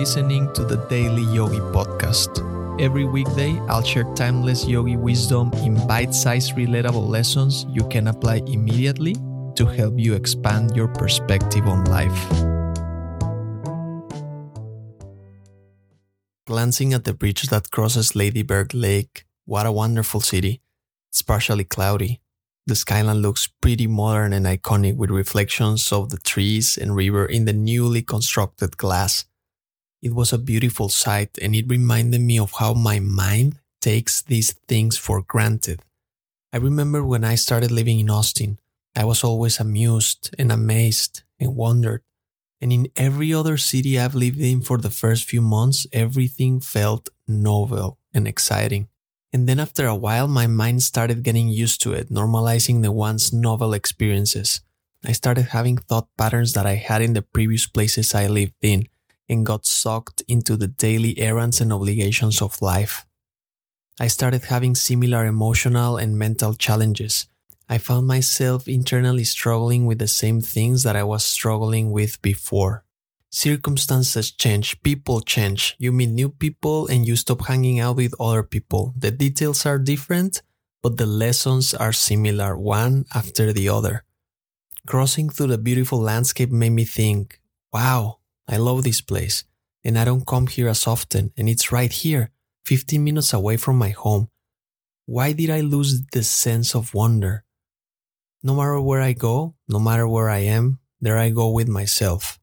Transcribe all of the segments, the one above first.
listening to the Daily Yogi Podcast. Every weekday, I'll share timeless yogi wisdom in bite sized, relatable lessons you can apply immediately to help you expand your perspective on life. Glancing at the bridge that crosses Lady Bird Lake, what a wonderful city. It's partially cloudy. The skyline looks pretty modern and iconic with reflections of the trees and river in the newly constructed glass. It was a beautiful sight and it reminded me of how my mind takes these things for granted. I remember when I started living in Austin, I was always amused and amazed and wondered. And in every other city I've lived in for the first few months, everything felt novel and exciting. And then after a while, my mind started getting used to it, normalizing the once novel experiences. I started having thought patterns that I had in the previous places I lived in and got sucked into the daily errands and obligations of life. I started having similar emotional and mental challenges. I found myself internally struggling with the same things that I was struggling with before. Circumstances change, people change. You meet new people and you stop hanging out with other people. The details are different, but the lessons are similar, one after the other. Crossing through the beautiful landscape made me think, wow, I love this place. And I don't come here as often, and it's right here, 15 minutes away from my home. Why did I lose the sense of wonder? No matter where I go, no matter where I am, there I go with myself.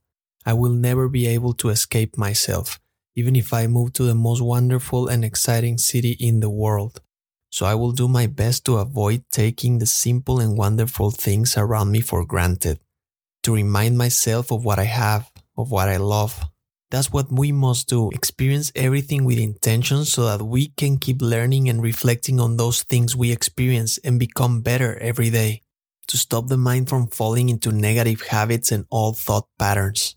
I will never be able to escape myself, even if I move to the most wonderful and exciting city in the world. So I will do my best to avoid taking the simple and wonderful things around me for granted, to remind myself of what I have, of what I love. That's what we must do. Experience everything with intention so that we can keep learning and reflecting on those things we experience and become better every day. To stop the mind from falling into negative habits and old thought patterns.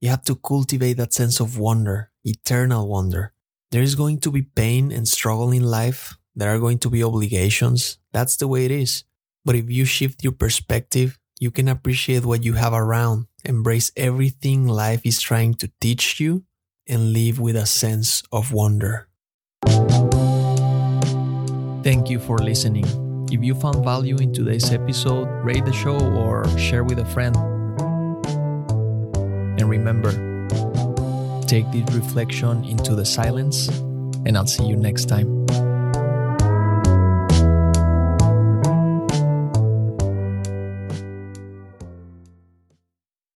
You have to cultivate that sense of wonder, eternal wonder. There is going to be pain and struggle in life. There are going to be obligations. That's the way it is. But if you shift your perspective, you can appreciate what you have around, embrace everything life is trying to teach you, and live with a sense of wonder. Thank you for listening. If you found value in today's episode, rate the show or share with a friend. And remember, take this reflection into the silence, and I'll see you next time.